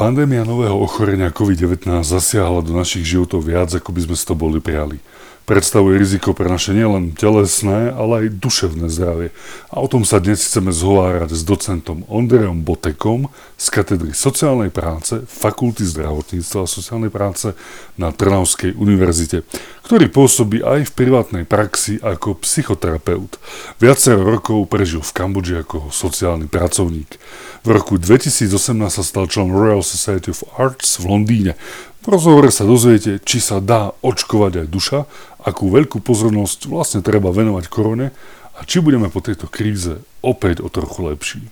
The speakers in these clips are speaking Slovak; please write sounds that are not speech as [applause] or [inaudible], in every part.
Pandémia nového ochorenia COVID-19 zasiahla do našich životov viac, ako by sme si to boli priali. Predstavuje riziko pre naše nielen telesné, ale aj duševné zdravie. A o tom sa dnes chceme zhovárať s docentom Ondrejom Botekom z katedry sociálnej práce Fakulty zdravotníctva a sociálnej práce na Trnavskej univerzite, ktorý pôsobí aj v privátnej praxi ako psychoterapeut. Viacero rokov prežil v Kambodži ako sociálny pracovník. V roku 2018 sa stal členom Royal Society of Arts v Londýne. V rozhovore sa dozviete, či sa dá očkovať aj duša, akú veľkú pozornosť vlastne treba venovať korone a či budeme po tejto kríze opäť o trochu lepší.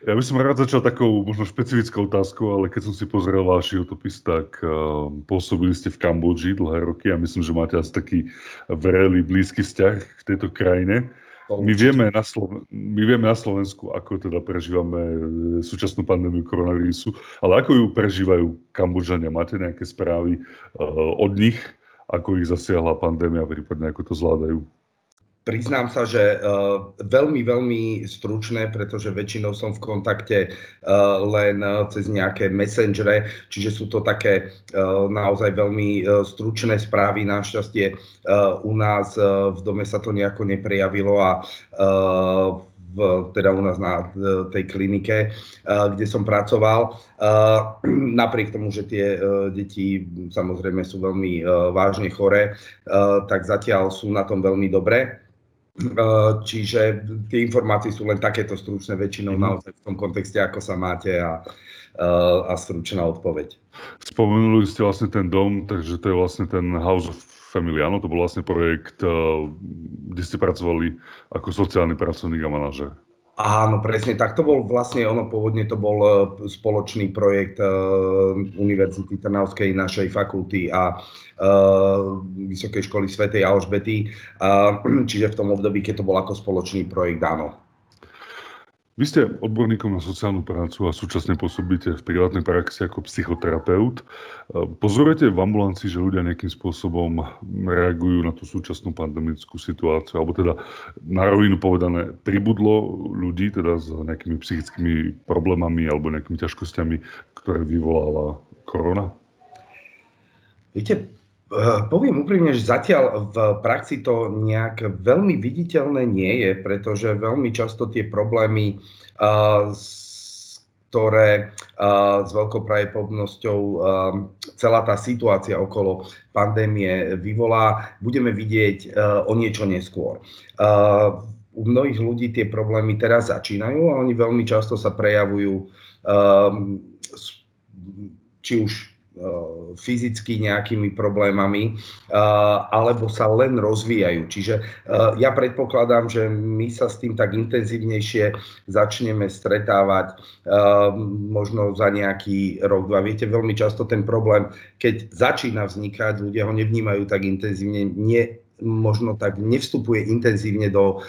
Ja by som rád začal takou možno špecifickou otázkou, ale keď som si pozrel váš životopis, tak uh, pôsobili ste v Kambodži dlhé roky a myslím, že máte asi taký vrelý, blízky vzťah k tejto krajine. My vieme, na Sloven- my vieme na Slovensku, ako teda prežívame e, súčasnú pandémiu koronavírusu, ale ako ju prežívajú Kambodžania? Máte nejaké správy uh, od nich, ako ich zasiahla pandémia, prípadne ako to zvládajú? Priznám sa, že uh, veľmi, veľmi stručné, pretože väčšinou som v kontakte uh, len uh, cez nejaké messengere, čiže sú to také naozaj veľmi stručné správy. Našťastie u nás v dome sa to nejako neprejavilo a v, teda u nás na tej klinike, kde som pracoval. [clears throat] Napriek tomu, že tie deti samozrejme sú veľmi vážne chore, tak zatiaľ sú na tom veľmi dobre. Eh, čiže tie informácie sú len takéto stručné väčšinou mm. naozaj v tom kontexte, ako sa máte a, eh, a stručná odpoveď. Spomenuli ste vlastne ten dom, takže to je vlastne ten House of Family, áno, to bol vlastne projekt, eh, kde ste pracovali ako sociálny pracovník a manažer. Áno, presne tak. To bol vlastne, ono pôvodne to bol e, spoločný projekt uh, Univerzity Trnavskej, našej fakulty a uh, Vysokej školy Svetej Alžbety. Uh, [clears throat] čiže v tom období, keď to bol ako spoločný projekt, áno. Vy ste odborníkom na sociálnu prácu a súčasne pôsobíte v privátnej praxi ako psychoterapeut. Pozorujete v ambulancii, že ľudia nejakým spôsobom reagujú na tú súčasnú pandemickú situáciu, alebo teda na rovinu povedané, pribudlo ľudí teda s nejakými psychickými problémami alebo nejakými ťažkosťami, ktoré vyvoláva korona? Viete, poviem úprimne, že zatiaľ v praxi to nejak veľmi viditeľné nie je, pretože veľmi často tie problémy, ktoré s veľkou pravdepodobnosťou celá tá situácia okolo pandémie vyvolá, budeme vidieť o niečo neskôr. U mnohých ľudí tie problémy teraz začínajú a oni veľmi často sa prejavujú či už fyzicky nejakými problémami, eh, alebo sa len rozvíjajú. Čiže eh, ja predpokladám, že my sa s tým tak intenzívnejšie začneme stretávať možno za nejaký rok, dva. Viete, veľmi často ten problém, keď začína vznikať, ľudia ho nevnímajú tak intenzívne, nie, možno tak nevstupuje intenzívne do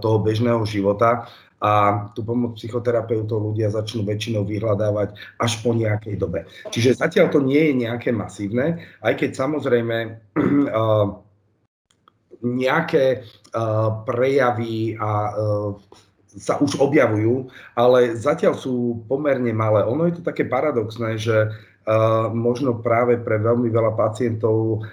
toho bežného života a tú pomoc psychoterapeutov ľudia začnú väčšinou vyhľadávať až po nejakej dobe. Čiže zatiaľ to nie je nejaké masívne, aj keď samozrejme [clears throat] nejaké prejavy a sa už objavujú, ale zatiaľ sú pomerne malé. Ono je to také paradoxné, že možno práve pre veľmi veľa pacientov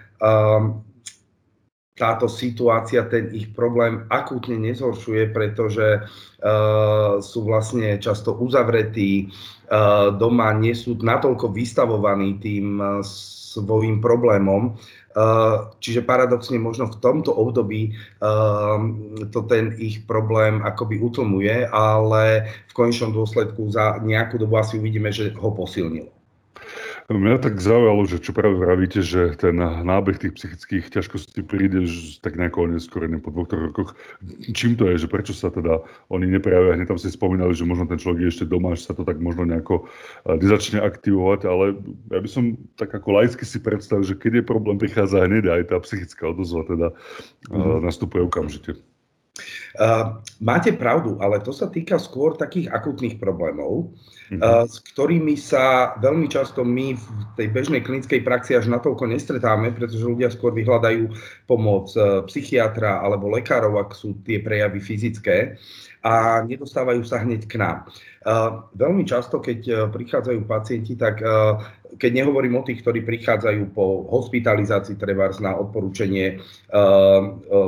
táto situácia ten ich problém akútne nezhoršuje, pretože uh, sú vlastne často uzavretí uh, doma, nie sú natoľko vystavovaní tým uh, svojim problémom. Uh, čiže paradoxne možno v tomto období uh, to ten ich problém akoby utlmuje, ale v konečnom dôsledku za nejakú dobu asi uvidíme, že ho posilnilo. Mňa tak zaujalo, že čo práve vravíte, že ten nábeh tých psychických ťažkostí príde tak nejako neskorene po dvoch, troch rokoch. Čím to je, že prečo sa teda oni neprejavia? Hneď tam ste spomínali, že možno ten človek je ešte doma, že sa to tak možno nejako eh, nezačne aktivovať, ale ja by som tak ako laicky si predstavil, že keď je problém, prichádza hneď aj tá psychická odozva, teda mm-hmm. nastupuje okamžite. Máte pravdu, ale to sa týka skôr takých akutných problémov, mm-hmm. s ktorými sa veľmi často my v tej bežnej klinickej praxi až natoľko nestretávame, pretože ľudia skôr vyhľadajú pomoc psychiatra alebo lekárov, ak sú tie prejavy fyzické a nedostávajú sa hneď k nám. Veľmi často, keď prichádzajú pacienti, tak keď nehovorím o tých, ktorí prichádzajú po hospitalizácii treba na odporúčanie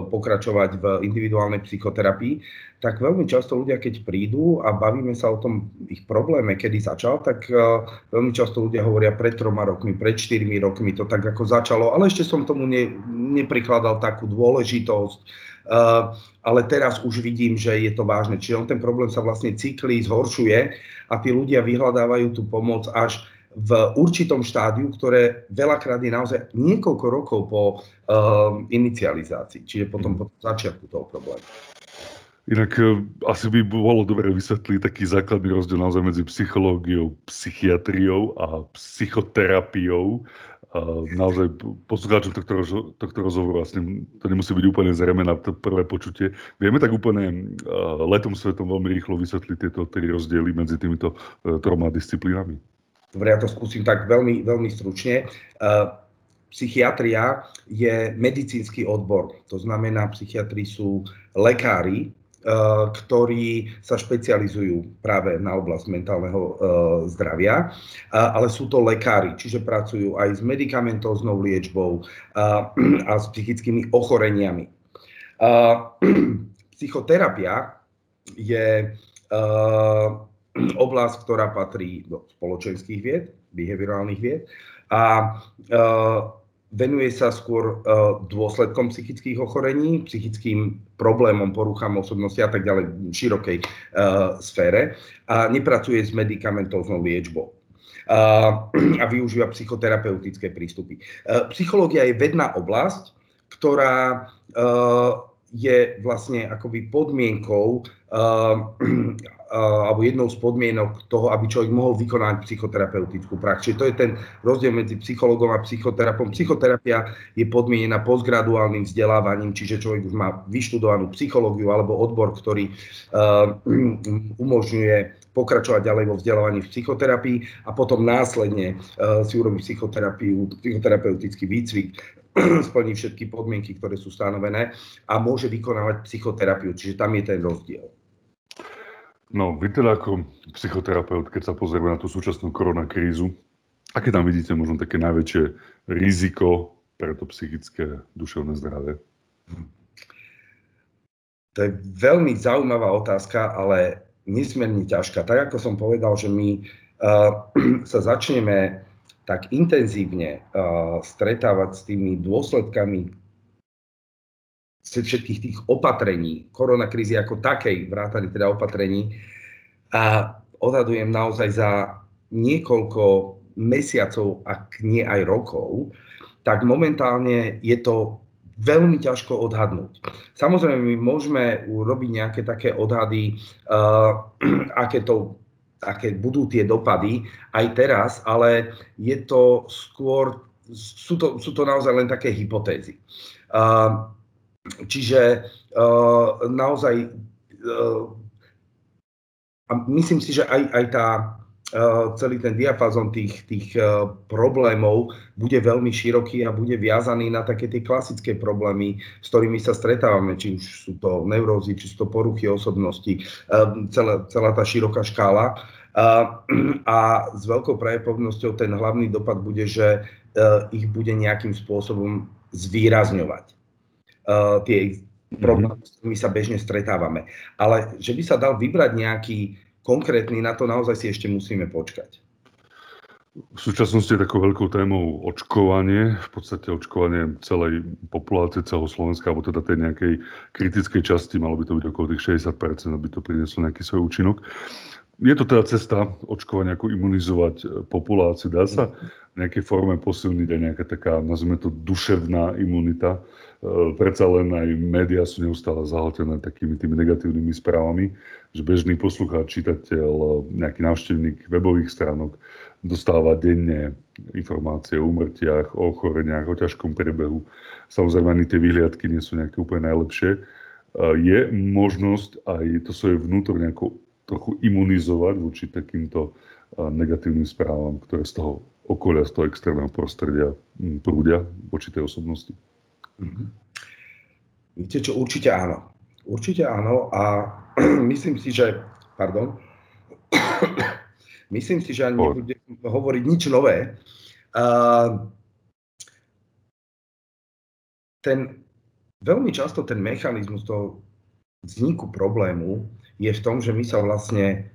pokračovať v individuálnej psychoterapii, tak veľmi často ľudia, keď prídu a bavíme sa o tom ich probléme, kedy začal, tak veľmi často ľudia hovoria pred troma rokmi, pred štyrmi rokmi to tak ako začalo, ale ešte som tomu ne, neprikladal takú dôležitosť Uh, ale teraz už vidím, že je to vážne. Čiže on ten problém sa vlastne cyklí, zhoršuje a tí ľudia vyhľadávajú tú pomoc až v určitom štádiu, ktoré veľakrát je naozaj niekoľko rokov po uh, inicializácii, čiže potom po začiatku toho problému. Inak uh, asi by bolo dobre vysvetliť taký základný rozdiel naozaj medzi psychológiou, psychiatriou a psychoterapiou naozaj poslucháčom tohto, tohto rozhovoru vlastne to nemusí byť úplne zrejme na to prvé počutie. Vieme tak úplne letom svetom veľmi rýchlo vysvetliť tieto tri rozdiely medzi týmito e, troma disciplínami. Dobre, ja to skúsim tak veľmi, veľmi stručne. E, psychiatria je medicínsky odbor, to znamená, psychiatri sú lekári, Eh, ktorí sa špecializujú práve na oblasť mentálneho eh, zdravia, ale sú to lekári, čiže pracujú aj s medikamentóznou liečbou a s psychickými ochoreniami. [clears throat] Psychoterapia je oblasť, ktorá patrí do spoločenských vied, behaviorálnych vied a venuje sa skôr uh, dôsledkom psychických ochorení, psychickým problémom, poruchám osobnosti a tak ďalej v širokej uh, sfére a nepracuje s medikamentóznou liečbou. A využíva psychoterapeutické prístupy. Psychológia je vedná oblasť, ktorá je vlastne akoby podmienkou [clears throat] alebo jednou z podmienok toho, aby človek mohol vykonať psychoterapeutickú prax. Čiže to je ten rozdiel medzi psychologom a psychoterapom. Psychoterapia je podmienená postgraduálnym vzdelávaním, čiže človek už má vyštudovanú psychológiu alebo odbor, ktorý uh, [clears throat] umožňuje pokračovať ďalej vo vzdelávaní v psychoterapii a potom následne uh, si urobí psychoterapiu, psychoterapeutický výcvik, [clears throat] splní všetky podmienky, ktoré sú stanovené a môže vykonávať psychoterapiu. Čiže tam je ten rozdiel. No, vy teda ako psychoterapeut, keď sa pozrieme na tú súčasnú koronakrízu, aké tam vidíte možno také najväčšie riziko pre to psychické duševné zdravie? To je veľmi zaujímavá otázka, ale nesmierne ťažká. Tak ako som povedal, že my uh, [clears throat] sa začneme tak intenzívne uh, stretávať s tými dôsledkami všetkých tých opatrení, koronakrízy ako takej, vrátane teda opatrení, a odhadujem naozaj za niekoľko mesiacov, ak nie aj rokov, tak momentálne je to veľmi ťažko odhadnúť. Samozrejme, my môžeme urobiť nejaké také odhady, uh, [clears throat] aké to aké budú tie dopady aj teraz, ale je to skôr, sú to, sú to naozaj len také hypotézy. Uh, čiže uh, naozaj uh, a myslím si, že aj, aj tá uh, celý ten diapazon tých, tých uh, problémov bude veľmi široký a bude viazaný na také tie klasické problémy, s ktorými sa stretávame, či už sú to neurózy, či sú to poruchy osobnosti, uh, celá, celá tá široká škála. A, a s veľkou pravdepodobnosťou ten hlavný dopad bude, že ich bude nejakým spôsobom zvýrazňovať. Uh, tie problémy, s ktorými sa bežne stretávame. Ale že by sa dal vybrať nejaký konkrétny, na to naozaj si ešte musíme počkať. V súčasnosti je takou veľkou témou očkovanie, v podstate očkovanie celej populácie, celého Slovenska, alebo teda tej nejakej kritickej časti, malo by to byť okolo tých 60%, aby to prinieslo nejaký svoj účinok. Je to teda cesta očkovania, ako imunizovať e, populáciu. Dá sa v nejakej forme posilniť aj nejaká taká, nazvime to, duševná imunita. E, predsa len aj médiá sú neustále zahltené takými tými negatívnymi správami, že bežný poslucháč, čitateľ, nejaký návštevník webových stránok dostáva denne informácie o umrtiach, o ochoreniach, o ťažkom priebehu. Samozrejme, ani tie vyhliadky nie sú nejaké úplne najlepšie. je možnosť aj to svoje vnútor nejako trochu imunizovať voči takýmto negatívnym správam, ktoré z toho okolia, z toho extrémneho prostredia prúdia voči tej osobnosti? Mhm. Viete čo, určite áno. Určite áno a [clears throat] myslím si, že, pardon, [clears throat] myslím si, že ani nebudem hovoriť nič nové. Uh, ten, veľmi často ten mechanizmus toho vzniku problému je v tom, že my sa vlastne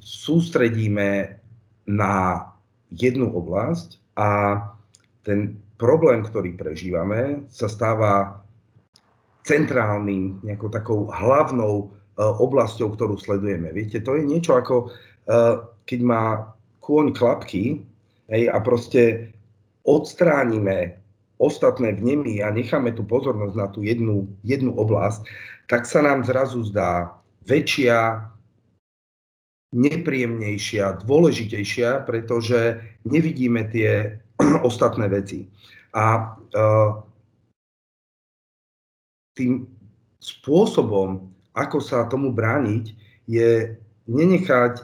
sústredíme na jednu oblasť a ten problém, ktorý prežívame, sa stáva centrálnym, nejakou takou hlavnou uh, oblasťou, ktorú sledujeme. Viete, to je niečo ako, uh, keď má kôň klapky hej, a proste odstránime ostatné vnemy a necháme tú pozornosť na tú jednu, jednu oblasť, tak sa nám zrazu zdá väčšia, nepríjemnejšia, dôležitejšia, pretože nevidíme tie [clears throat] ostatné veci. A uh, tým spôsobom, ako sa tomu brániť, je nenechať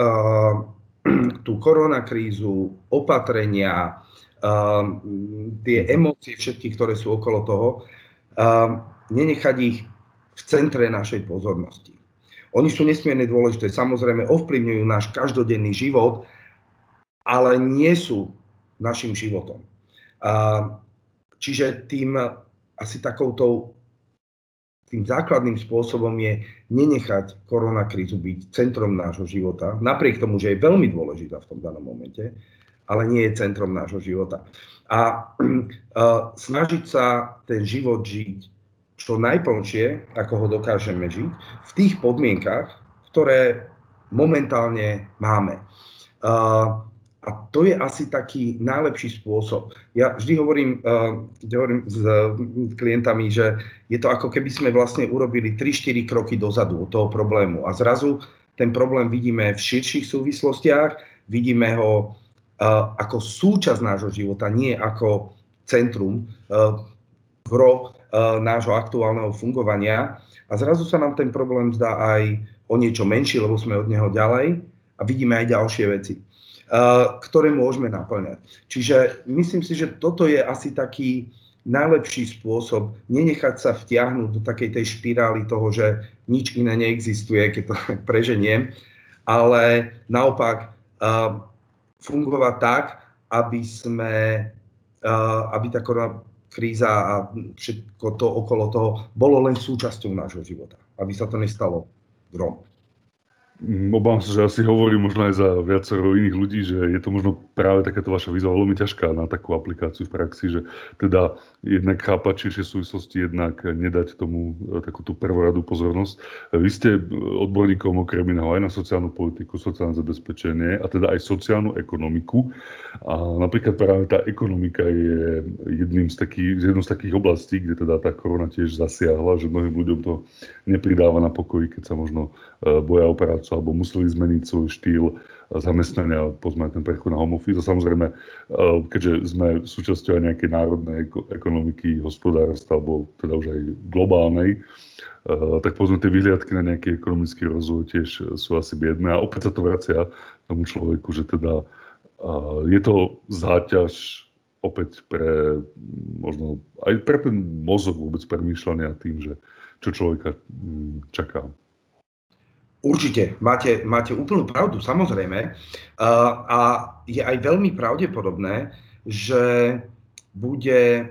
uh, [clears throat] tú koronakrízu, opatrenia, tie emócie všetky, ktoré sú okolo toho, um, nenechať ich v centre našej pozornosti. Oni sú nesmierne dôležité, samozrejme ovplyvňujú náš každodenný život, ale nie sú našim životom. Uh, čiže tým asi takouto tým základným spôsobom je nenechať koronakrízu byť centrom nášho života, napriek tomu, že je veľmi dôležitá v tom danom momente, ale nie je centrom nášho života. [clears throat] A snažiť sa ten život žiť čo najplnšie, ako ho dokážeme žiť, v tých podmienkach, ktoré momentálne máme. A to je asi taký najlepší spôsob. Ja vždy hovorím, uh, hovorím s uh, klientami, že je to ako keby sme vlastne urobili 3-4 kroky dozadu od toho problému a zrazu ten problém vidíme v širších súvislostiach, vidíme ho ako súčasť nášho života, nie ako centrum, gro nášho aktuálneho fungovania. A zrazu sa nám ten problém zdá aj o niečo menší, lebo sme od neho ďalej a vidíme aj ďalšie veci, ktoré môžeme naplňať. Čiže myslím si, že toto je asi taký najlepší spôsob nenechať sa vtiahnuť do takej tej špirály toho, že nič iné neexistuje, keď to [laughs] preženiem, ale naopak fungovať tak, aby sme, aby tá korona kríza a všetko to okolo toho bolo len súčasťou nášho života. Aby sa to nestalo grom. Mm, obávam sa, že asi hovorí možno aj za viacero iných ľudí, že je to možno práve takáto vaša výzva veľmi ťažká na takú aplikáciu v praxi, že teda jednak chápať širšie súvislosti, jednak nedať tomu e, takú tú prvoradú pozornosť. Vy ste odborníkom okrem iného aj na sociálnu politiku, sociálne zabezpečenie a teda aj sociálnu ekonomiku. A napríklad práve tá ekonomika je jedným z takých, jednou z takých oblastí, kde teda tá korona tiež zasiahla, že mnohým ľuďom to nepridáva na pokoji, keď sa možno e, boja o prácu alebo museli zmeniť svoj štýl zamestnania, pozme ten prechod na home office. A samozrejme, e, keďže sme súčasťou aj nejakej národnej ekonomiky, hospodárstva, alebo teda už aj globálnej, e, tak povedzme tie vyhliadky na nejaký ekonomický rozvoj tiež sú asi biedné. A opäť sa to vracia tomu človeku, že teda e, je to záťaž opäť pre možno aj pre ten mozog vôbec premýšľania tým, že čo človeka čaká. Určite, máte, máte úplnú pravdu, samozrejme. A je aj veľmi pravdepodobné, že bude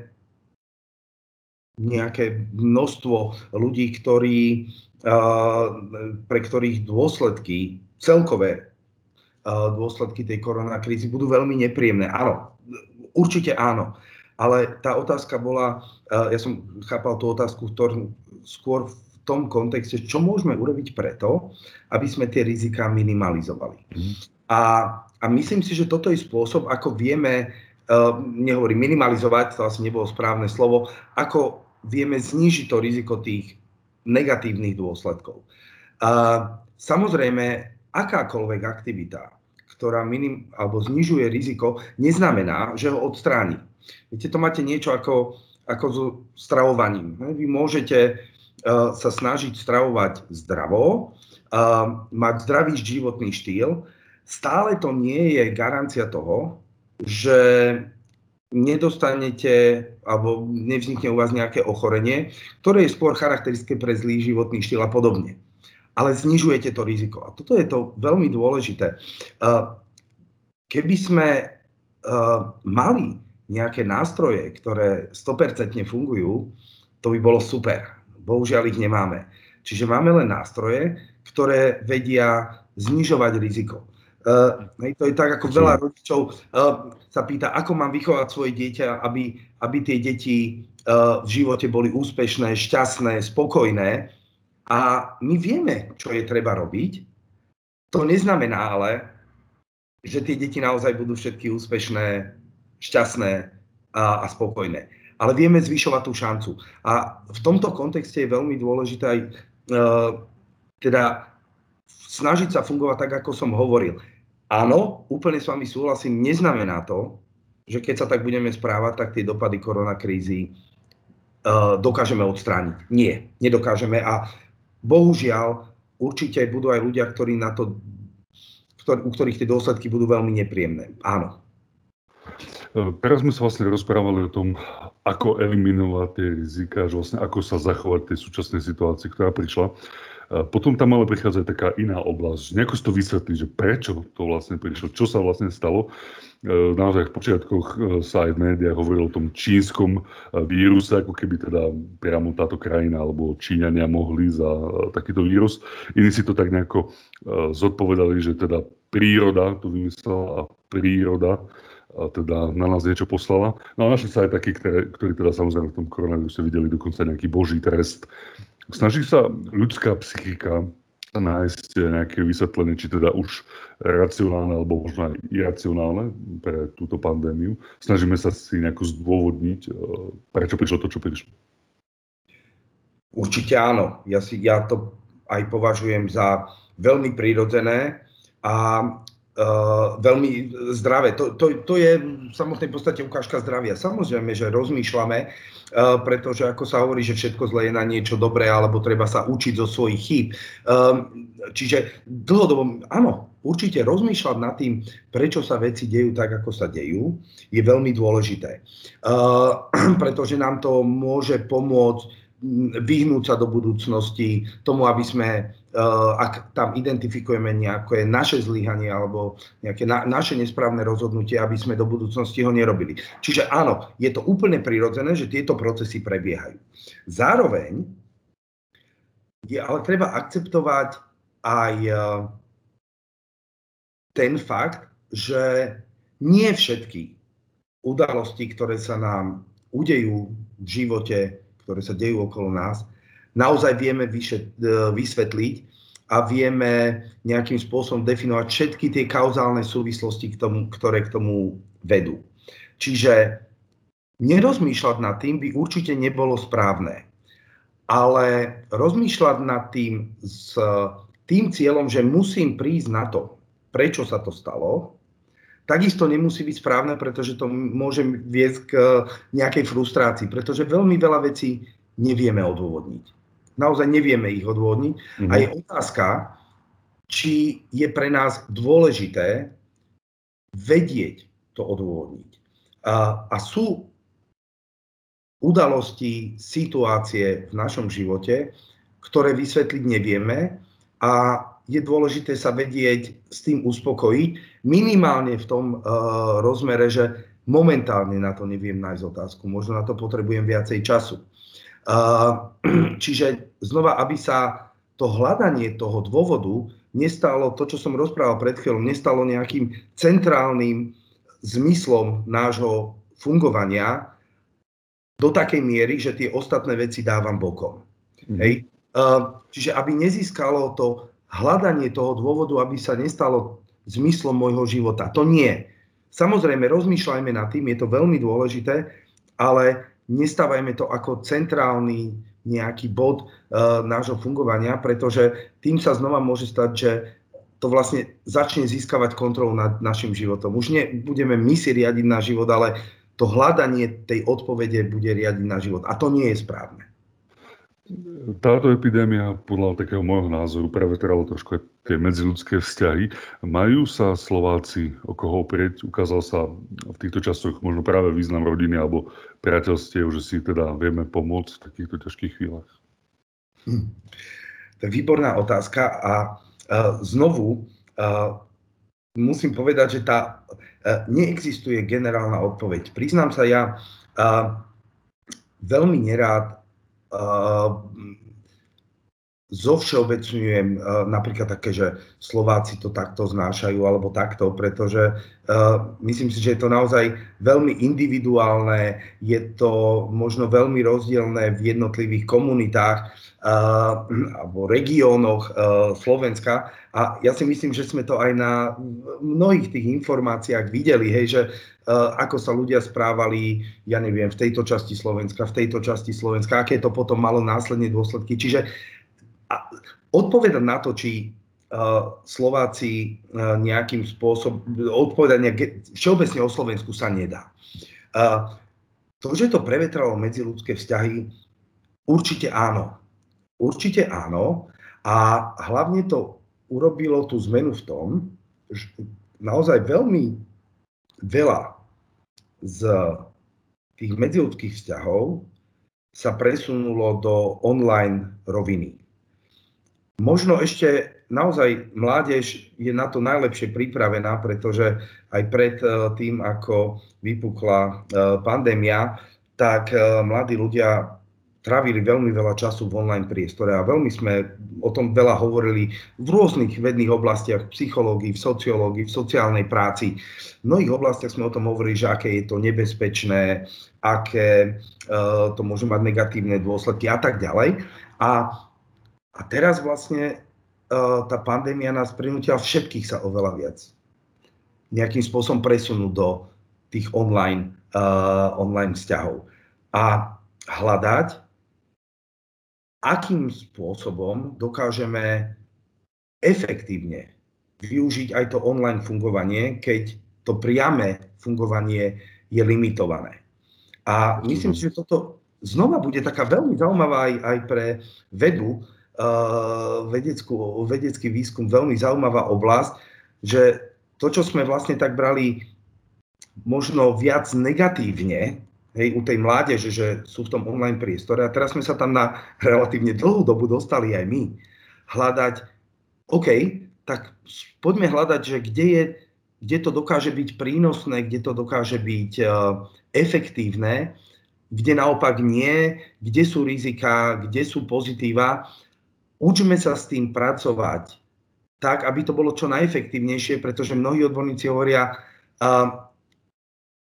nejaké množstvo ľudí, ktorí, pre ktorých dôsledky, celkové dôsledky tej koronakrízy budú veľmi nepríjemné. Áno, určite áno. Ale tá otázka bola, ja som chápal tú otázku skôr v tom kontexte, čo môžeme urobiť preto, aby sme tie rizika minimalizovali. Mm. A, a myslím si, že toto je spôsob, ako vieme, uh, nehovorím minimalizovať, to asi nebolo správne slovo, ako vieme znížiť to riziko tých negatívnych dôsledkov. Uh, samozrejme, akákoľvek aktivita, ktorá minim, alebo znižuje riziko, neznamená, že ho odstráni. Viete, to máte niečo ako, ako so stravovaním. Vy môžete sa snažiť stravovať zdravo, mať zdravý životný štýl, stále to nie je garancia toho, že nedostanete alebo nevznikne u vás nejaké ochorenie, ktoré je skôr charakteristické pre zlý životný štýl a podobne. Ale znižujete to riziko. A toto je to veľmi dôležité. Keby sme mali nejaké nástroje, ktoré 100% fungujú, to by bolo super. Bohužiaľ ich nemáme. Čiže máme len nástroje, ktoré vedia znižovať riziko. Uh, to je tak, ako veľa rodičov uh, sa pýta, ako mám vychovať svoje dieťa, aby, aby tie deti uh, v živote boli úspešné, šťastné, spokojné. A my vieme, čo je treba robiť. To neznamená ale, že tie deti naozaj budú všetky úspešné, šťastné a, a spokojné. Ale vieme zvyšovať tú šancu. A v tomto kontexte je veľmi dôležité aj uh, teda snažiť sa fungovať tak, ako som hovoril. Áno, úplne s vami súhlasím, neznamená to, že keď sa tak budeme správať, tak tie dopady koronakrízy uh, dokážeme odstrániť. Nie, nedokážeme a bohužiaľ určite budú aj ľudia, ktorí na to, ktorý, u ktorých tie dôsledky budú veľmi nepríjemné. Áno. E, teraz sme sa vlastne rozprávali o tom, ako eliminovať tie rizika, že vlastne ako sa zachovať v tej súčasnej situácii, ktorá prišla. Potom tam ale prichádza taká iná oblasť. Nejako si to vysvetlí, že prečo to vlastne prišlo, čo sa vlastne stalo. E, naozaj v počiatkoch e, sa aj v médiách hovorilo o tom čínskom e, víruse, ako keby teda priamo táto krajina alebo Číňania mohli za takýto vírus. Iní si to tak nejako zodpovedali, že teda príroda to vymyslela a príroda teda na nás niečo poslala. No a našli sa aj takí, ktorí, ktorí teda samozrejme v tom koronavíruse videli dokonca nejaký boží trest Snaží sa ľudská psychika nájsť nejaké vysvetlenie, či teda už racionálne alebo možno aj iracionálne pre túto pandémiu. Snažíme sa si nejako zdôvodniť, e, prečo prišlo to, čo prišlo. Určite áno. Ja, si, ja to aj považujem za veľmi prirodzené a veľmi zdravé. To, to, to je v samotnej podstate ukážka zdravia. Samozrejme, že rozmýšľame, uh, pretože ako sa hovorí, že všetko zle je na niečo dobré, alebo treba sa učiť zo svojich chýb. Uh, čiže dlhodobo, áno, určite rozmýšľať nad tým, prečo sa veci dejú tak, ako sa dejú, je veľmi dôležité. [clears throat] Pretože nám to môže pomôcť vyhnúť sa do budúcnosti tomu, aby sme Eh, ak tam identifikujeme nejaké naše zlyhanie alebo nejaké na, naše nesprávne rozhodnutie, aby sme do budúcnosti ho nerobili. Čiže áno, je to úplne prirodzené, že tieto procesy prebiehajú. Zároveň je ale treba akceptovať aj eh, ten fakt, že nie všetky udalosti, ktoré sa nám udejú v živote, ktoré sa dejú okolo nás, naozaj vieme vyšet, e, vysvetliť a vieme nejakým spôsobom definovať všetky tie kauzálne súvislosti, k tomu, ktoré k tomu vedú. Čiže nerozmýšľať nad tým by určite nebolo správne. Ale rozmýšľať nad tým s tým cieľom, že musím prísť na to, prečo sa to stalo, takisto nemusí byť správne, pretože to môže viesť k nejakej frustrácii, pretože veľmi veľa vecí nevieme odôvodniť naozaj nevieme ich odvodniť. Mm-hmm. A je otázka, či je pre nás dôležité vedieť to odôvodniť. A, a sú udalosti, situácie v našom živote, ktoré vysvetliť nevieme a je dôležité sa vedieť s tým uspokojiť, minimálne v tom uh, rozmere, že momentálne na to neviem nájsť otázku. Možno na to potrebujem viacej času. [clears throat] Čiže znova, aby sa to hľadanie toho dôvodu nestalo, to, čo som rozprával pred chvíľou, nestalo nejakým centrálnym zmyslom nášho fungovania do takej miery, že tie ostatné veci dávam bokom. Mm. Hej? Čiže aby nezískalo to hľadanie toho dôvodu, aby sa nestalo zmyslom môjho života. To nie. Samozrejme, rozmýšľajme nad tým, je to veľmi dôležité, ale nestávajme to ako centrálny nejaký bod uh, nášho fungovania, pretože tým sa znova môže stať, že to vlastne začne získavať kontrolu nad našim životom. Už nebudeme my si riadiť náš život, ale to hľadanie tej odpovede bude riadiť náš život. A to nie je správne. táto epidémia, podľa takého môjho názoru, prevetrala trošku tie medziludské vzťahy. Majú sa Slováci o koho oprieť? Ukázal sa v týchto časoch možno práve význam rodiny alebo priateľstiev, že si teda vieme pomôcť v takýchto ťažkých chvíľach. Hm. To je výborná otázka a uh, znovu uh, musím povedať, že tá uh, neexistuje generálna odpoveď. Priznám sa, ja uh, veľmi nerád zovšeobecňujem uh, napríklad také, že Slováci to takto znášajú alebo takto, pretože uh, myslím si, že je to naozaj veľmi individuálne, je to možno veľmi rozdielne v jednotlivých komunitách uh, alebo regiónoch Slovenska a ja si myslím, že sme to aj na mnohých tých informáciách videli, hej, že ako sa ľudia správali, ja neviem, v tejto časti Slovenska, v tejto časti Slovenska, aké to potom malo následne dôsledky. Čiže odpovedať na to, či Slováci nejakým spôsobom, odpovedať nejak, všeobecne o Slovensku sa nedá. To, že to prevetralo medziludské vzťahy, určite áno. Určite áno. A hlavne to urobilo tú zmenu v tom, že naozaj veľmi veľa z tých medziludských vzťahov sa presunulo do online roviny. Možno ešte naozaj mládež je na to najlepšie pripravená, pretože aj pred eh, tým, ako vypukla eh, pandémia, tak eh, mladí ľudia trávili veľmi veľa času v online priestore a veľmi sme o tom veľa hovorili v rôznych vedných oblastiach, v psychológii, v sociológii, v sociálnej práci. V mnohých oblastiach sme o tom hovorili, že aké je to nebezpečné, aké uh, to môže mať negatívne dôsledky a tak ďalej. A, a teraz vlastne uh, tá pandémia nás prinútila všetkých sa oveľa viac nejakým spôsobom presunúť do tých online, uh, online vzťahov. A hľadať akým spôsobom dokážeme efektívne využiť aj to online fungovanie, keď to priame fungovanie je limitované. A myslím si, že toto znova bude taká veľmi zaujímavá aj, aj pre vedu, vedeckú, vedecký výskum, veľmi zaujímavá oblasť, že to, čo sme vlastne tak brali možno viac negatívne, hej, u tej mládeže, že sú v tom online priestore. A teraz sme sa tam na relatívne dlhú dobu dostali aj my. Hľadať, OK, tak poďme hľadať, že kde, je, kde to dokáže byť prínosné, kde to dokáže byť uh, efektívne, kde naopak nie, kde sú rizika, kde sú pozitíva. Učme sa s tým pracovať tak, aby to bolo čo najefektívnejšie, pretože mnohí odborníci hovoria, uh,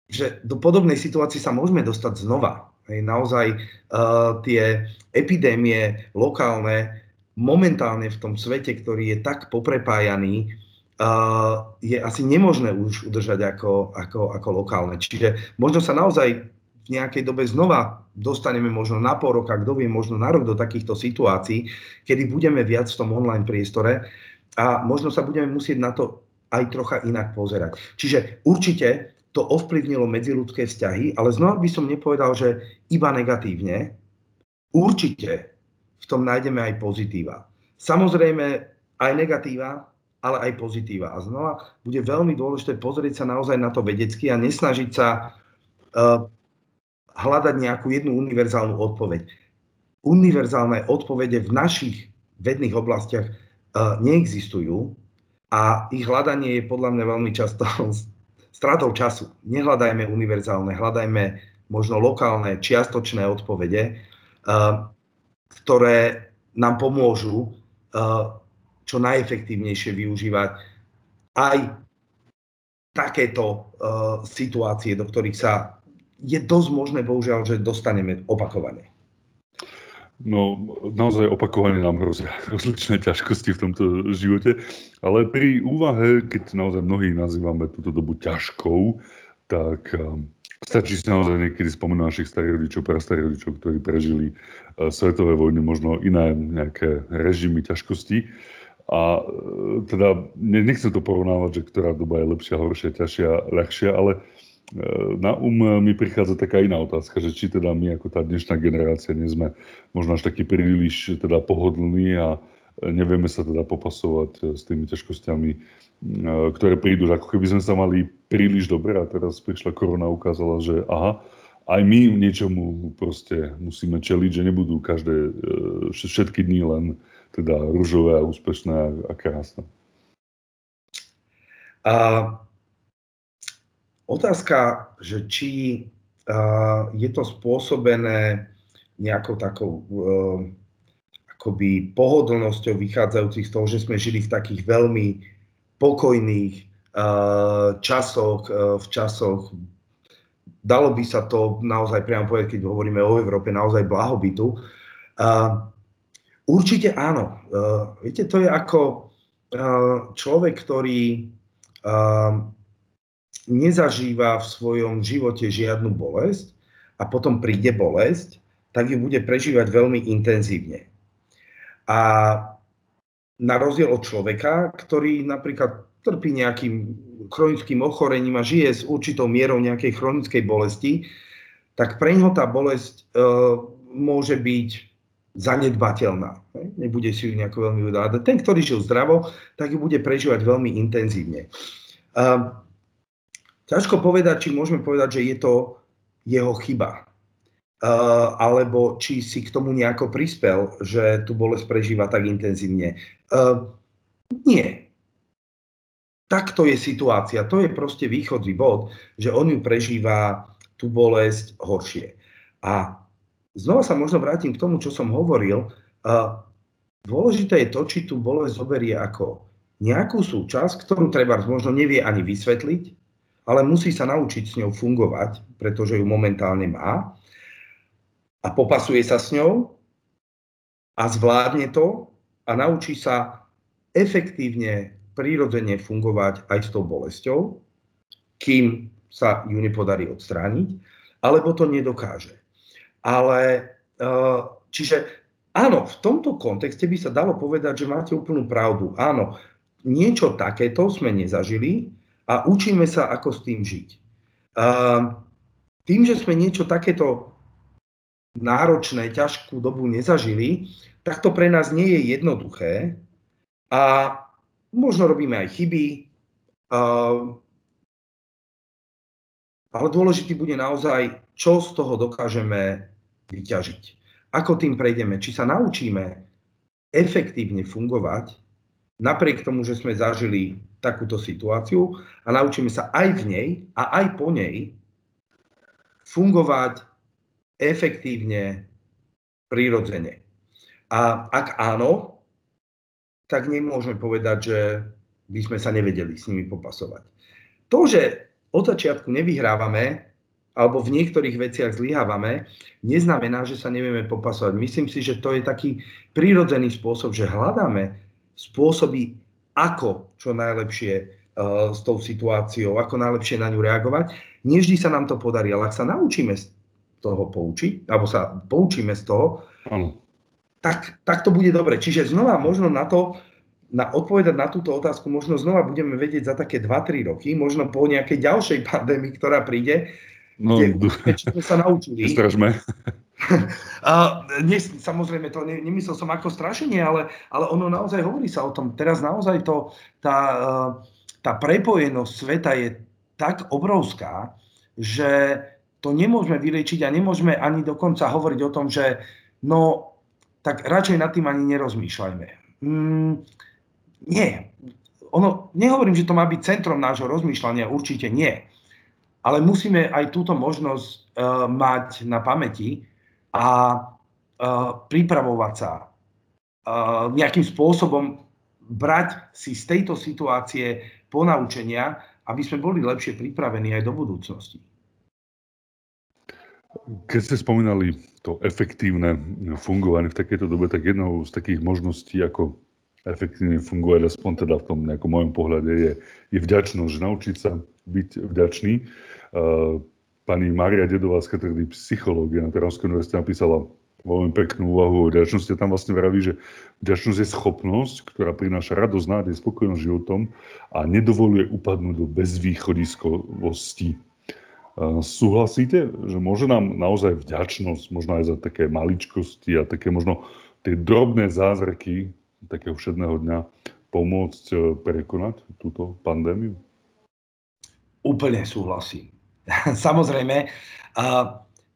že do podobnej situácie sa môžeme dostať znova. Hej, naozaj uh, tie epidémie lokálne momentálne v tom svete, ktorý je tak poprepájaný, uh, je asi nemožné už udržať ako, ako, ako lokálne. Čiže možno sa naozaj v nejakej dobe znova dostaneme možno na pol roka, kto vie, možno na rok do takýchto situácií, kedy budeme viac v tom online priestore a možno sa budeme musieť na to aj trocha inak pozerať. Čiže určite to ovplyvnilo medziludské vzťahy, ale znova by som nepovedal, že iba negatívne. Určite v tom nájdeme aj pozitíva. Samozrejme aj negatíva, ale aj pozitíva. A znova bude veľmi dôležité pozrieť sa naozaj na to vedecky a nesnažiť sa uh, hľadať nejakú jednu univerzálnu odpoveď. Univerzálne odpovede v našich vedných oblastiach uh, neexistujú a ich hľadanie je podľa mňa veľmi často [laughs] stratou času. Nehľadajme univerzálne, hľadajme možno lokálne, čiastočné odpovede, eh, ktoré nám pomôžu eh, čo najefektívnejšie využívať aj takéto situácie, do ktorých sa je dosť možné, bohužiaľ, že dostaneme opakovane. No, naozaj opakovane nám hrozia [laughs] rozličné ťažkosti v tomto živote, ale pri úvahe, keď naozaj mnohí nazývame túto dobu ťažkou, tak um, stačí si naozaj niekedy spomenúť našich starých rodičov, starých rodičov, ktorí prežili uh, svetové vojny, možno iné nejaké režimy ťažkosti. A uh, teda nechcem to porovnávať, že ktorá doba je lepšia, horšia, ťažšia, ľahšia, ale na um mi prichádza taká iná otázka, že či teda my ako tá dnešná generácia nie sme možno až taký príliš teda pohodlní a nevieme sa teda popasovať s tými ťažkosťami, ktoré prídu. Ako keby sme sa mali príliš dobre a teraz prišla korona a ukázala, že aha, aj my niečomu proste musíme čeliť, že nebudú každé, všetky dní len teda rúžové a úspešné a krásne. A otázka, že či a, je to spôsobené nejakou takou a, akoby pohodlnosťou vychádzajúcich z toho, že sme žili v takých veľmi pokojných a, časoch, a, v časoch dalo by sa to naozaj priamo povedať, keď hovoríme o Európe, naozaj blahobytu. A, určite áno. A, viete, to je ako a, človek, ktorý nezažíva v svojom živote žiadnu bolesť a potom príde bolesť, tak ju bude prežívať veľmi intenzívne. A na rozdiel od človeka, ktorý napríklad trpí nejakým chronickým ochorením a žije s určitou mierou nejakej chronickej bolesti, tak pre ňoho tá bolesť e, môže byť zanedbateľná. Nebude si ju nejako veľmi udávať. Ten, ktorý žil zdravo, tak ju bude prežívať veľmi intenzívne. Uh, ťažko povedať, či môžeme povedať, že je to jeho chyba. Uh, alebo či si k tomu nejako prispel, že tú bolesť prežíva tak intenzívne. Uh, nie. Takto je situácia. To je proste východzí bod, že on ju prežíva tú bolesť horšie. A znova sa možno vrátim k tomu, čo som hovoril. Dôležité je to, či tú bolesť zoberie ako nejakú súčasť, ktorú treba možno nevie ani vysvetliť, ale musí sa naučiť s ňou fungovať, pretože ju momentálne má a popasuje sa s ňou a zvládne to a naučí sa efektívne, prirodzene fungovať aj s tou bolesťou, kým sa ju nepodarí odstrániť, alebo to nedokáže. Ale eh, čiže áno, v tomto kontexte by sa dalo povedať, že máte úplnú pravdu. Áno, niečo takéto sme nezažili a učíme sa, ako s tým žiť. Tým, že sme niečo takéto náročné, ťažkú dobu nezažili, tak to pre nás nie je jednoduché a možno robíme aj chyby, ale dôležitý bude naozaj, čo z toho dokážeme vyťažiť. Ako tým prejdeme, či sa naučíme efektívne fungovať, napriek tomu, že sme zažili takúto situáciu a naučíme sa aj v nej a aj po nej fungovať efektívne, prirodzene. A ak áno, tak nemôžeme povedať, že by sme sa nevedeli s nimi popasovať. To, že od začiatku nevyhrávame, alebo v niektorých veciach zlyhávame, neznamená, že sa nevieme popasovať. Myslím si, že to je taký prírodzený spôsob, že hľadáme spôsoby, ako čo najlepšie uh, s tou situáciou, ako najlepšie na ňu reagovať. Nevždy sa nám to podarí, ale ak sa naučíme z toho poučiť, alebo sa poučíme z toho, ano. tak, tak to bude dobre. Čiže znova možno na to, na odpovedať na túto otázku možno znova budeme vedieť za také 2-3 roky, možno po nejakej ďalšej [laughs] pandémii, ktorá príde, No, kde [laughs] sme sa naučili. Stražme. [laughs] [laughs] A, nie, samozrejme, to ne, nemyslel som ako strašenie, ale, ale ono naozaj hovorí sa o tom. Teraz naozaj to, tá, tá prepojenosť sveta je tak obrovská, že to nemôžeme vyliečiť a nemôžeme ani dokonca hovoriť o tom, že no, tak radšej nad tým ani nerozmýšľajme. Mm, nie. Ono, nehovorím, že to má byť centrom nášho rozmýšľania, určite nie. Ale musíme aj túto možnosť uh, mať na pamäti a uh, pripravovať sa uh, nejakým spôsobom brať si z tejto situácie ponaučenia, aby sme boli lepšie pripravení aj do budúcnosti. Keď ste spomínali to efektívne fungovanie v takejto dobe, tak jednou z takých možností, ako efektívne fungovať, aspoň teda v tom nejakom mojom pohľade, je, je vďačnosť, naučiť sa byť vďačný. Uh, pani Maria Dedová z katedry psychológie na Trnavskej univerzite napísala veľmi peknú úvahu o vďačnosti tam vlastne vraví, že vďačnosť je schopnosť, ktorá prináša radosť, nádej, spokojnosť životom a nedovoluje upadnúť do bezvýchodiskovosti. Súhlasíte, že môže nám naozaj vďačnosť, možno aj za také maličkosti a také možno tie drobné zázraky takého všedného dňa pomôcť e, prekonať túto pandémiu? Úplne súhlasím. [laughs] Samozrejme,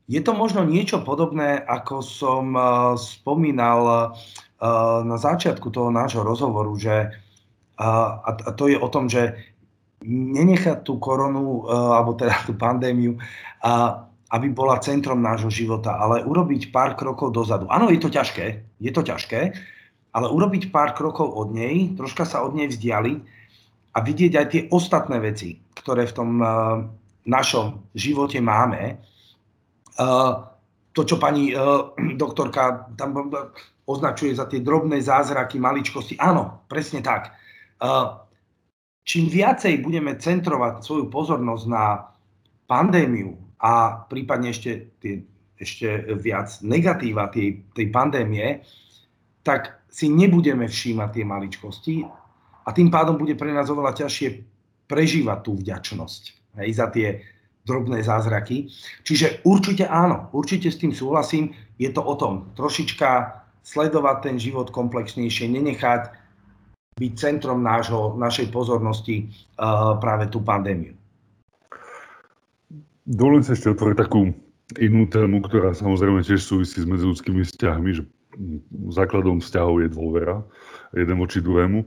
je to možno niečo podobné, ako som spomínal na začiatku toho nášho rozhovoru, že a to je o tom, že nenechať tú koronu, alebo teda tú pandémiu, aby bola centrom nášho života, ale urobiť pár krokov dozadu. Áno, je to ťažké, je to ťažké, ale urobiť pár krokov od nej, troška sa od nej vzdialiť a vidieť aj tie ostatné veci, ktoré v tom našom živote máme. To, čo pani uh, [clears throat] doktorka tam označuje za tie drobné zázraky, maličkosti, áno, presne tak. Čím viacej budeme centrovať svoju pozornosť na pandémiu a prípadne ešte, tie, ešte viac negatíva tej, tej pandémie, tak si nebudeme všímať tie maličkosti a tým pádom bude pre nás oveľa ťažšie prežívať tú vďačnosť hej, za tie drobné zázraky. Čiže určite áno, určite s tým súhlasím. Je to o tom trošička sledovať ten život komplexnejšie, nenechať byť centrom nášho, našej pozornosti uh, práve tú pandémiu. Dovolím sa ešte otvoriť takú inú tému, ktorá samozrejme tiež súvisí s medziludskými vzťahmi, že základom vzťahov je dôvera jeden voči druhému.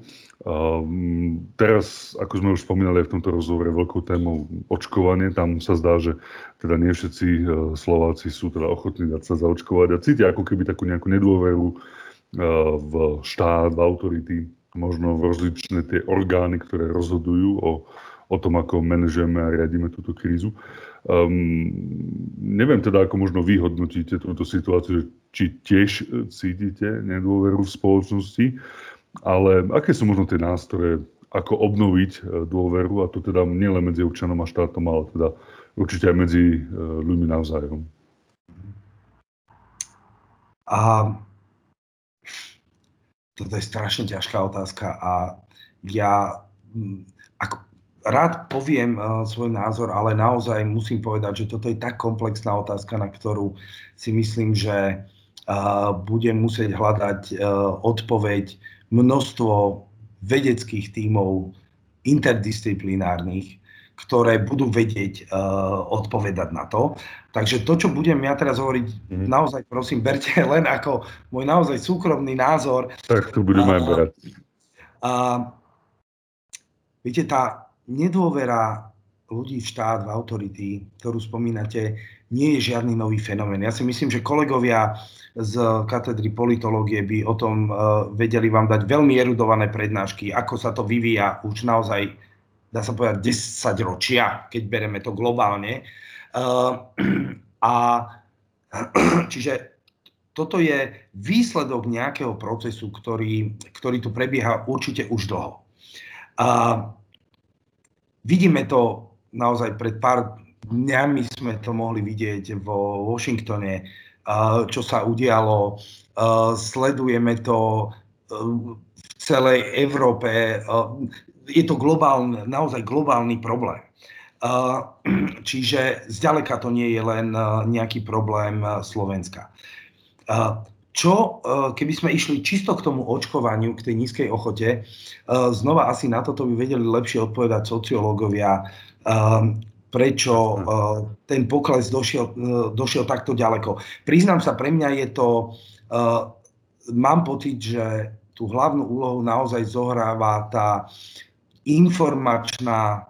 Mm, teraz, ako sme už spomínali v tomto rozhovore, veľkou témou očkovanie, tam sa zdá, že teda nie všetci e, Slováci sú teda ochotní dať sa zaočkovať a cítia ako keby takú nejakú nedôveru e, v štát, v autority, možno v rozličné tie orgány, ktoré rozhodujú o, o tom, ako manažujeme a riadíme túto krízu. Um, neviem teda, ako možno vyhodnotíte túto situáciu, či tiež cítite nedôveru v spoločnosti, ale aké sú možno tie nástroje, ako obnoviť e, dôveru, a to teda nielen medzi občanom a štátom, ale teda určite aj medzi e, ľuďmi navzájom. A toto je strašne ťažká otázka a ja ako, rád poviem uh, svoj názor, ale naozaj musím povedať, že toto je tak komplexná otázka, na ktorú si myslím, že uh, budem musieť hľadať uh, odpoveď množstvo vedeckých tímov interdisciplinárnych, ktoré budú vedieť uh, odpovedať na to. Takže to, čo budem ja teraz hovoriť, mm. naozaj prosím, berte [laughs] len ako môj naozaj súkromný názor. Tak to budem aj brať. Uh, viete, tá, nedôvera ľudí v štát, v autority, ktorú spomínate, nie je žiadny nový fenomén. Ja si myslím, že kolegovia z katedry politológie by o tom uh, vedeli vám dať veľmi erudované prednášky, ako sa to vyvíja už naozaj, dá sa povedať, 10 ročia, keď bereme to globálne. Uh, a [clears throat] čiže toto je výsledok nejakého procesu, ktorý, ktorý tu prebieha určite už dlho. Uh, Vidíme to naozaj pred pár dňami sme to mohli vidieť vo Washingtone, čo sa udialo. Sledujeme to v celej Európe. Je to globálny, naozaj globálny problém. [clears throat] Čiže zďaleka to nie je len nejaký problém Slovenska. Čo, keby sme išli čisto k tomu očkovaniu, k tej nízkej ochote, znova asi na toto by vedeli lepšie odpovedať sociológovia, prečo ten pokles došiel, došiel takto ďaleko. Priznám sa, pre mňa je to, mám pocit, že tú hlavnú úlohu naozaj zohráva tá informačná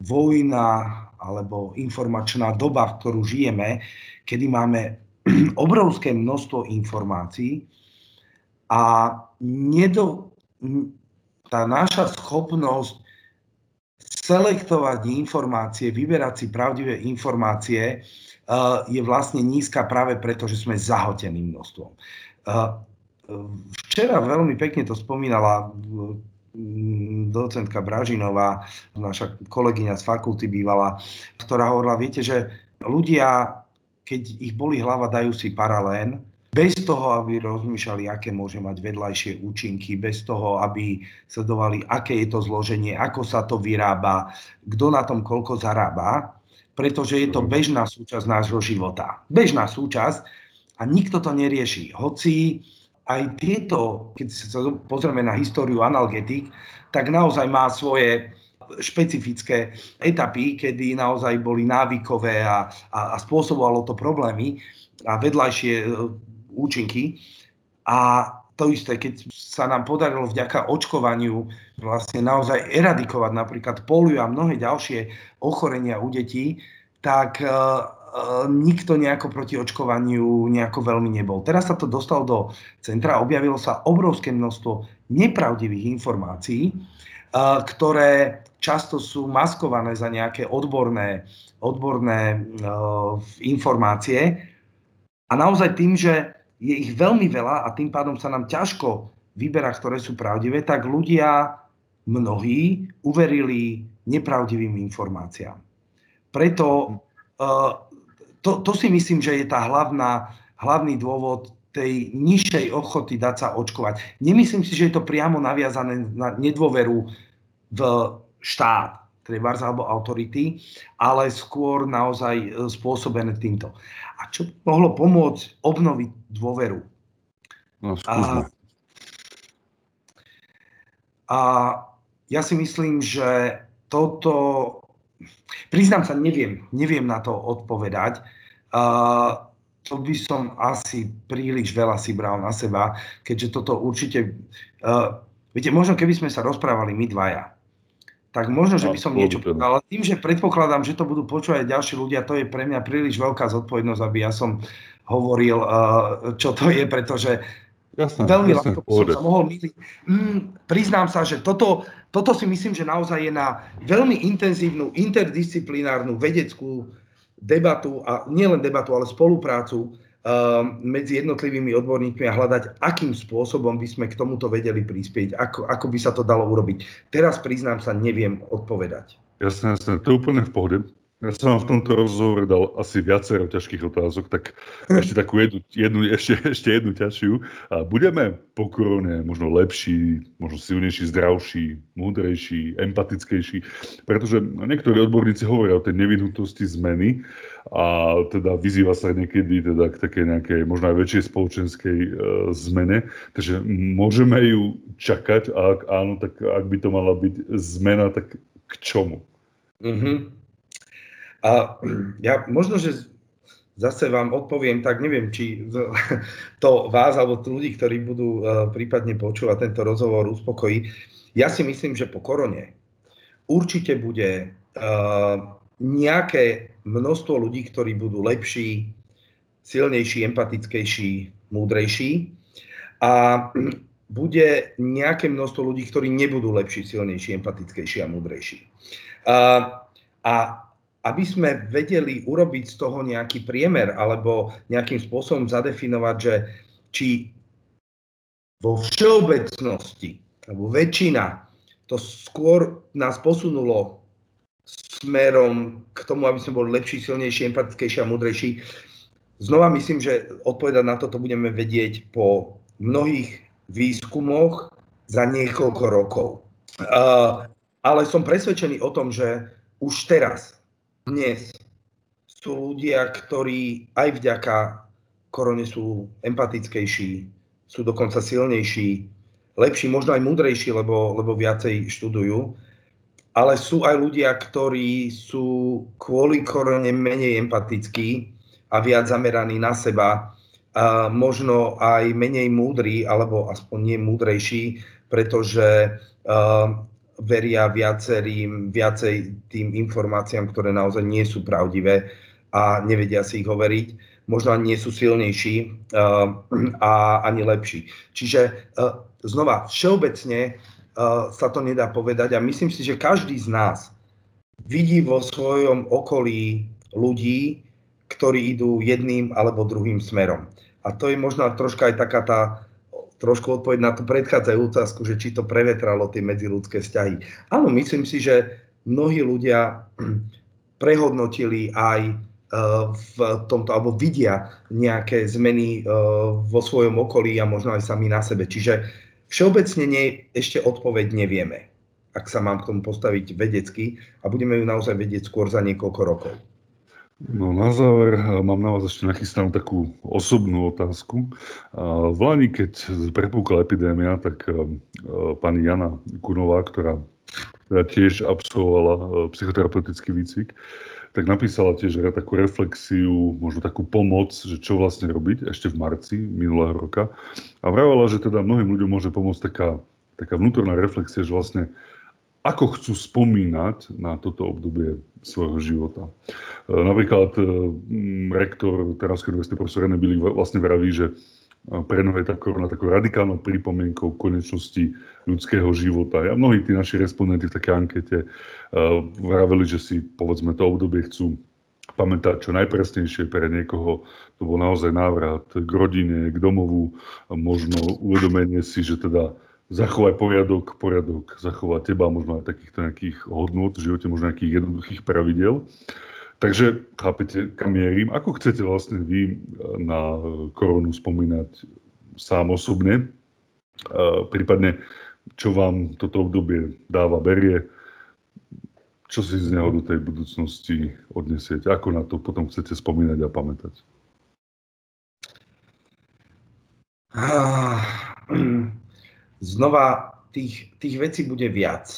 vojna alebo informačná doba, v ktorú žijeme, kedy máme [clears throat] obrovské množstvo informácií a nedo, tá naša schopnosť selektovať informácie, vyberať si pravdivé informácie uh, je vlastne nízka práve preto, že sme zahotení množstvom. Uh, včera veľmi pekne to spomínala docentka Bražinová, naša kolegyňa z fakulty bývala, ktorá hovorila, viete, že ľudia keď ich boli hlava, dajú si paralén, bez toho, aby rozmýšľali, aké môže mať vedľajšie účinky, bez toho, aby sledovali, aké je to zloženie, ako sa to vyrába, kto na tom koľko zarába, pretože je to bežná súčasť nášho života. Bežná súčasť a nikto to nerieši. Hoci aj tieto, keď sa pozrieme na históriu analgetik, tak naozaj má svoje špecifické etapy, kedy naozaj boli návykové a, a, a spôsobovalo to problémy a vedľajšie účinky. A to isté, keď sa nám podarilo vďaka očkovaniu vlastne naozaj eradikovať napríklad polio a mnohé ďalšie ochorenia u detí, tak uh, nikto nejako proti očkovaniu nejako veľmi nebol. Teraz sa to dostalo do centra, objavilo sa obrovské množstvo nepravdivých informácií, uh, ktoré často sú maskované za nejaké odborné, odborné uh, informácie. A naozaj tým, že je ich veľmi veľa a tým pádom sa nám ťažko vyberá, ktoré sú pravdivé, tak ľudia mnohí uverili nepravdivým informáciám. Preto uh, to, to si myslím, že je tá hlavná, hlavný dôvod tej nižšej ochoty dať sa očkovať. Nemyslím si, že je to priamo naviazané na nedôveru v štát, trebárs alebo autority, ale skôr naozaj e, spôsobené týmto. A čo by mohlo pomôcť obnoviť dôveru? No, a, a ja si myslím, že toto, priznám sa, neviem, neviem na to odpovedať. Uh, to by som asi príliš veľa si bral na seba, keďže toto určite... Uh, viete, možno keby sme sa rozprávali my dvaja, tak možno, že no, by som niečo povedal. Ale tým, že predpokladám, že to budú počúvať ďalší ľudia, to je pre mňa príliš veľká zodpovednosť, aby ja som hovoril, uh, čo to je, pretože jasne, veľmi jasne, ľahko som sa mohol myliť. Mm, priznám sa, že toto, toto si myslím, že naozaj je na veľmi intenzívnu interdisciplinárnu vedeckú debatu, a nielen debatu, ale spoluprácu medzi jednotlivými odborníkmi a hľadať, akým spôsobom by sme k tomuto vedeli prispieť, ako, ako by sa to dalo urobiť. Teraz priznám sa, neviem odpovedať. Jasné, jasné, to je úplne v pohode. Ja som vám v tomto rozhovore dal asi viacero ťažkých otázok, tak ešte takú jednu, jednu, ešte, [laughs] ešte jednu ťažšiu. A budeme po korone možno lepší, možno silnejší, zdravší, múdrejší, empatickejší, pretože niektorí odborníci hovoria o tej nevyhnutnosti zmeny a teda vyzýva sa niekedy teda k takej nejakej možno aj väčšej spoločenskej e, zmene. Takže môžeme ju čakať a ak áno, tak ak by to mala byť zmena, tak k čomu? Mm-hmm. A ja možno, že zase vám odpoviem, tak neviem, či [laughs] to vás alebo ľudí, ktorí budú uh, prípadne počúvať tento rozhovor, uspokojí. Ja si myslím, že po korone určite bude uh, nejaké množstvo ľudí, ktorí budú lepší, silnejší, empatickejší, múdrejší a [clears throat] bude nejaké množstvo ľudí, ktorí nebudú lepší, silnejší, empatickejší a múdrejší. Uh, a aby sme vedeli urobiť z toho nejaký priemer alebo nejakým spôsobom zadefinovať, že či vo všeobecnosti alebo väčšina to skôr nás posunulo smerom k tomu, aby sme boli lepší, silnejší, empatickejší a múdrejší. Znova myslím, že odpovedať na toto budeme vedieť po mnohých výskumoch za niekoľko rokov. Uh, ale som presvedčený o tom, že už teraz dnes sú ľudia, ktorí aj vďaka korone sú empatickejší, sú dokonca silnejší, lepší, možno aj múdrejší, lebo, lebo viacej študujú. Ale sú aj ľudia, ktorí sú kvôli korone menej empatickí a viac zameraní na seba, a možno aj menej múdri, alebo aspoň nie múdrejší, pretože veria viacerým, viacej tým informáciám, ktoré naozaj nie sú pravdivé a nevedia si ich overiť. Možno nie sú silnejší uh, a ani lepší. Čiže uh, znova, všeobecne uh, sa to nedá povedať a myslím si, že každý z nás vidí vo svojom okolí ľudí, ktorí idú jedným alebo druhým smerom. A to je možno troška aj taká tá trošku odpoveď na tú predchádzajúcu otázku, že či to prevetralo tie medziludské vzťahy. Áno, myslím si, že mnohí ľudia [clears throat] prehodnotili aj e, v tomto, alebo vidia nejaké zmeny e, vo svojom okolí a možno aj sami na sebe. Čiže všeobecne nie, ešte odpoveď nevieme, ak sa mám k tomu postaviť vedecky a budeme ju naozaj vedieť skôr za niekoľko rokov. No na záver mám na vás ešte nachystanú takú osobnú otázku. V Lani, keď prepúkla epidémia, tak pani Jana Kunová, ktorá teda tiež absolvovala psychoterapeutický výcvik, tak napísala tiež takú reflexiu, možno takú pomoc, že čo vlastne robiť ešte v marci minulého roka. A vravala, že teda mnohým ľuďom môže pomôcť taká, taká vnútorná reflexia, že vlastne ako chcú spomínať na toto obdobie svojho života. E, napríklad e, rektor Teravskej univerzity profesor René Bilík vlastne vraví, že e, pre je tá korona takou radikálnou pripomienkou konečnosti ľudského života. A mnohí tí naši respondenti v takej ankete vraveli, že si povedzme to obdobie chcú pamätať čo najpresnejšie pre niekoho. To bol naozaj návrat k rodine, k domovu, možno uvedomenie si, že teda zachovať poriadok, poriadok zachovať teba, možno aj takýchto nejakých hodnot v živote, možno nejakých jednoduchých pravidel. Takže chápete, kam mierim. Ako chcete vlastne vy na koronu spomínať sám osobne, prípadne čo vám toto obdobie dáva, berie, čo si z neho do tej budúcnosti odnesiete, ako na to potom chcete spomínať a pamätať? Ah, [clears throat] znova tých, tých vecí bude viac.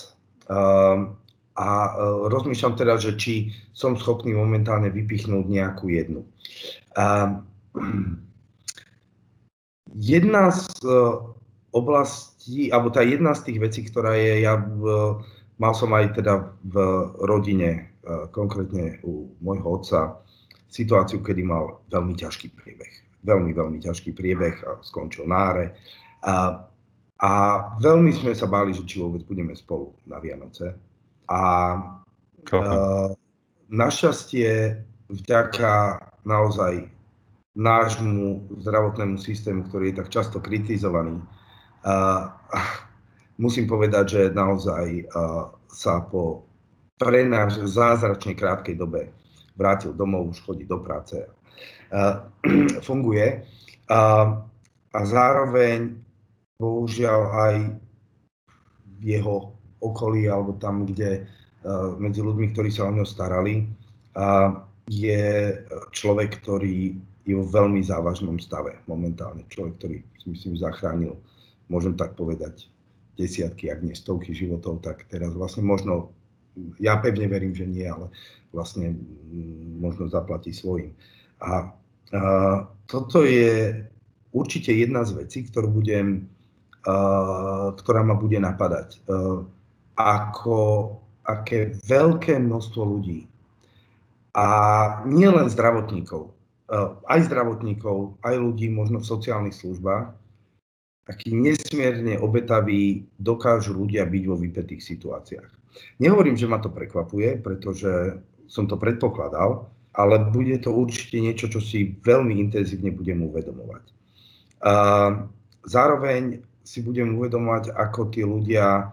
Uh, a uh, rozmýšľam teda, že či som schopný momentálne vypichnúť nejakú jednu. Uh, jedna z uh, oblastí, alebo tá jedna z tých vecí, ktorá je, ja uh, mal som aj teda v rodine, uh, konkrétne u môjho otca, situáciu, kedy mal veľmi ťažký priebeh. Veľmi, veľmi ťažký priebeh a skončil náre. A a veľmi sme sa báli, že či vôbec budeme spolu na Vianoce. A uh, našťastie vďaka naozaj nášmu zdravotnému systému, ktorý je tak často kritizovaný, uh, musím povedať, že naozaj uh, sa po pre nás zázračne krátkej dobe vrátil domov, už chodí do práce. Uh, [clears throat] funguje. Uh, a zároveň bohužiaľ aj v jeho okolí alebo tam, kde uh, medzi ľuďmi, ktorí sa o ňo starali, uh, je človek, ktorý je vo veľmi závažnom stave momentálne. Človek, ktorý si myslím zachránil, môžem tak povedať, desiatky, ak nie stovky životov, tak teraz vlastne možno, ja pevne verím, že nie, ale vlastne možno zaplatí svojim. A, a toto je určite jedna z vecí, ktorú budem ktorá ma bude napadať. Eh, ako, aké veľké množstvo ľudí a nielen zdravotníkov, eh, aj zdravotníkov, aj ľudí možno v sociálnych službách, aký nesmierne obetaví dokážu ľudia byť vo vypetých situáciách. Nehovorím, že ma to prekvapuje, pretože som to predpokladal, ale bude to určite niečo, čo si veľmi intenzívne budem uvedomovať. Zároveň si budem uvedomovať, ako tí ľudia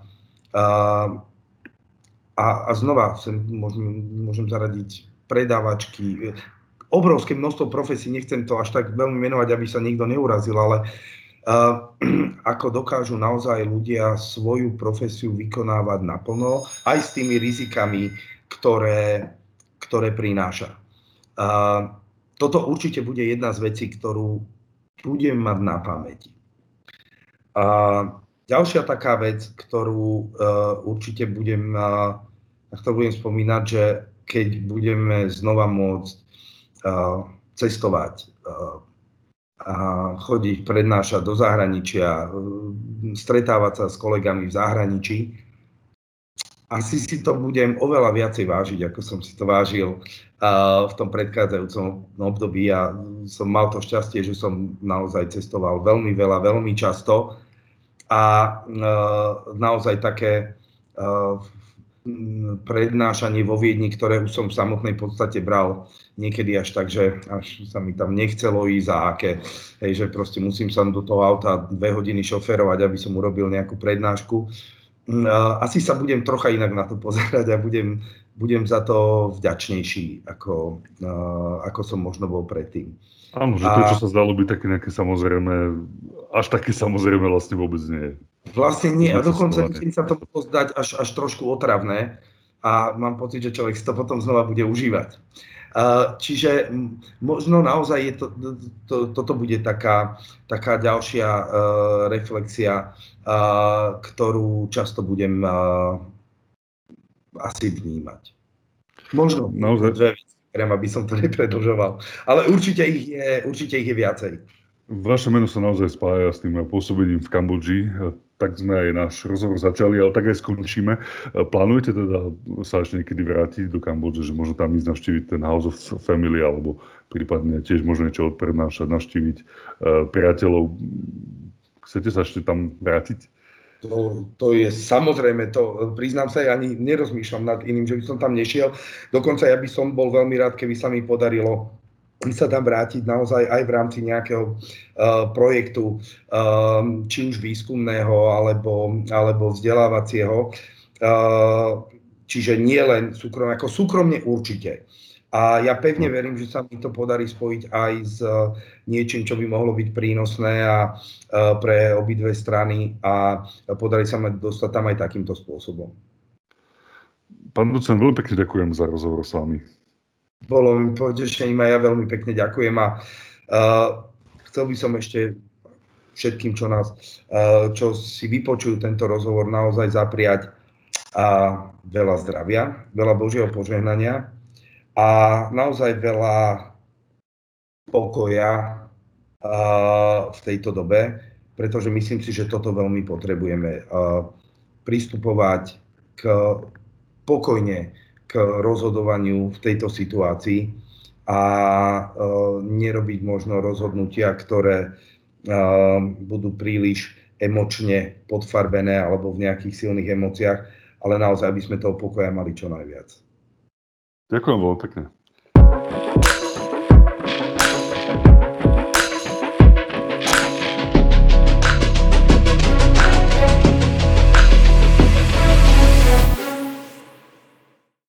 uh, a, a znova sem môžem, môžem zaradiť predávačky, obrovské množstvo profesí, nechcem to až tak veľmi menovať, aby sa nikto neurazil, ale uh, [clears throat] ako dokážu naozaj ľudia svoju profesiu vykonávať naplno, aj s tými rizikami, ktoré, ktoré prináša. Uh, toto určite bude jedna z vecí, ktorú budem mať na pamäti. A ďalšia taká vec, ktorú uh, určite budem, uh, na ktorú budem spomínať, že keď budeme znova môcť uh, cestovať, a chodiť, prednášať do zahraničia, stretávať sa s kolegami v zahraničí, asi si to budem oveľa viacej vážiť, ako som si to vážil uh, v tom predchádzajúcom období. A som mal to šťastie, že som naozaj cestoval veľmi veľa, veľmi často. A uh, naozaj také uh, prednášanie vo Viedni, ktoré už som v samotnej podstate bral niekedy až tak, že až sa mi tam nechcelo ísť a aké, hej, že proste musím sa do toho auta dve hodiny šoferovať, aby som urobil nejakú prednášku. Mm, asi sa budem trocha inak na to pozerať a budem, budem za to vďačnejší, ako, ako som možno bol predtým. Áno, že to, čo sa zdalo byť také nejaké samozrejme, až také samozrejme vlastne vôbec nie je. Vlastne nie, a dokonca niekedy sa to zdať až, až trošku otravné a mám pocit, že človek si to potom znova bude užívať. Čiže možno naozaj je to, to, toto bude taká, taká ďalšia reflexia, ktorú často budem asi vnímať. Možno naozaj. dve veci, aby som to [laughs] nepredlžoval. Ale určite ich je, určite ich je viacej. Vaše meno sa naozaj spája s tým pôsobením v Kambodži. Tak sme aj náš rozhovor začali, ale tak aj skončíme. Plánujete teda sa ešte niekedy vrátiť do Kambodže, že možno tam ísť navštíviť ten House of Family, alebo prípadne tiež možno niečo odprednášať, navštíviť eh, priateľov. Chcete sa ešte tam vrátiť? To, to je samozrejme, to priznám sa, ja ani nerozmýšľam nad iným, že by som tam nešiel. Dokonca ja by som bol veľmi rád, keby sa mi podarilo sa tam vrátiť naozaj aj v rámci nejakého uh, projektu, um, či už výskumného alebo, alebo vzdelávacieho. Uh, čiže nie len súkromne, ako súkromne určite. A ja pevne verím, že sa mi to podarí spojiť aj s uh, niečím, čo by mohlo byť prínosné a, pre obidve strany a podarí sa ma dostať tam aj takýmto spôsobom. Pán docent, veľmi pekne ďakujem za rozhovor s vami. Bolo mi potešením a ja veľmi pekne ďakujem a uh, chcel by som ešte všetkým, čo, nás, uh, čo si vypočujú tento rozhovor, naozaj zapriať a veľa zdravia, veľa Božieho požehnania a naozaj veľa pokoja uh, v tejto dobe, pretože myslím si, že toto veľmi potrebujeme. Uh, pristupovať k pokojne k rozhodovaniu v tejto situácii a e, nerobiť možno rozhodnutia, ktoré e, budú príliš emočne podfarbené alebo v nejakých silných emóciách, ale naozaj, aby sme toho pokoja mali čo najviac. Ďakujem veľmi pekne.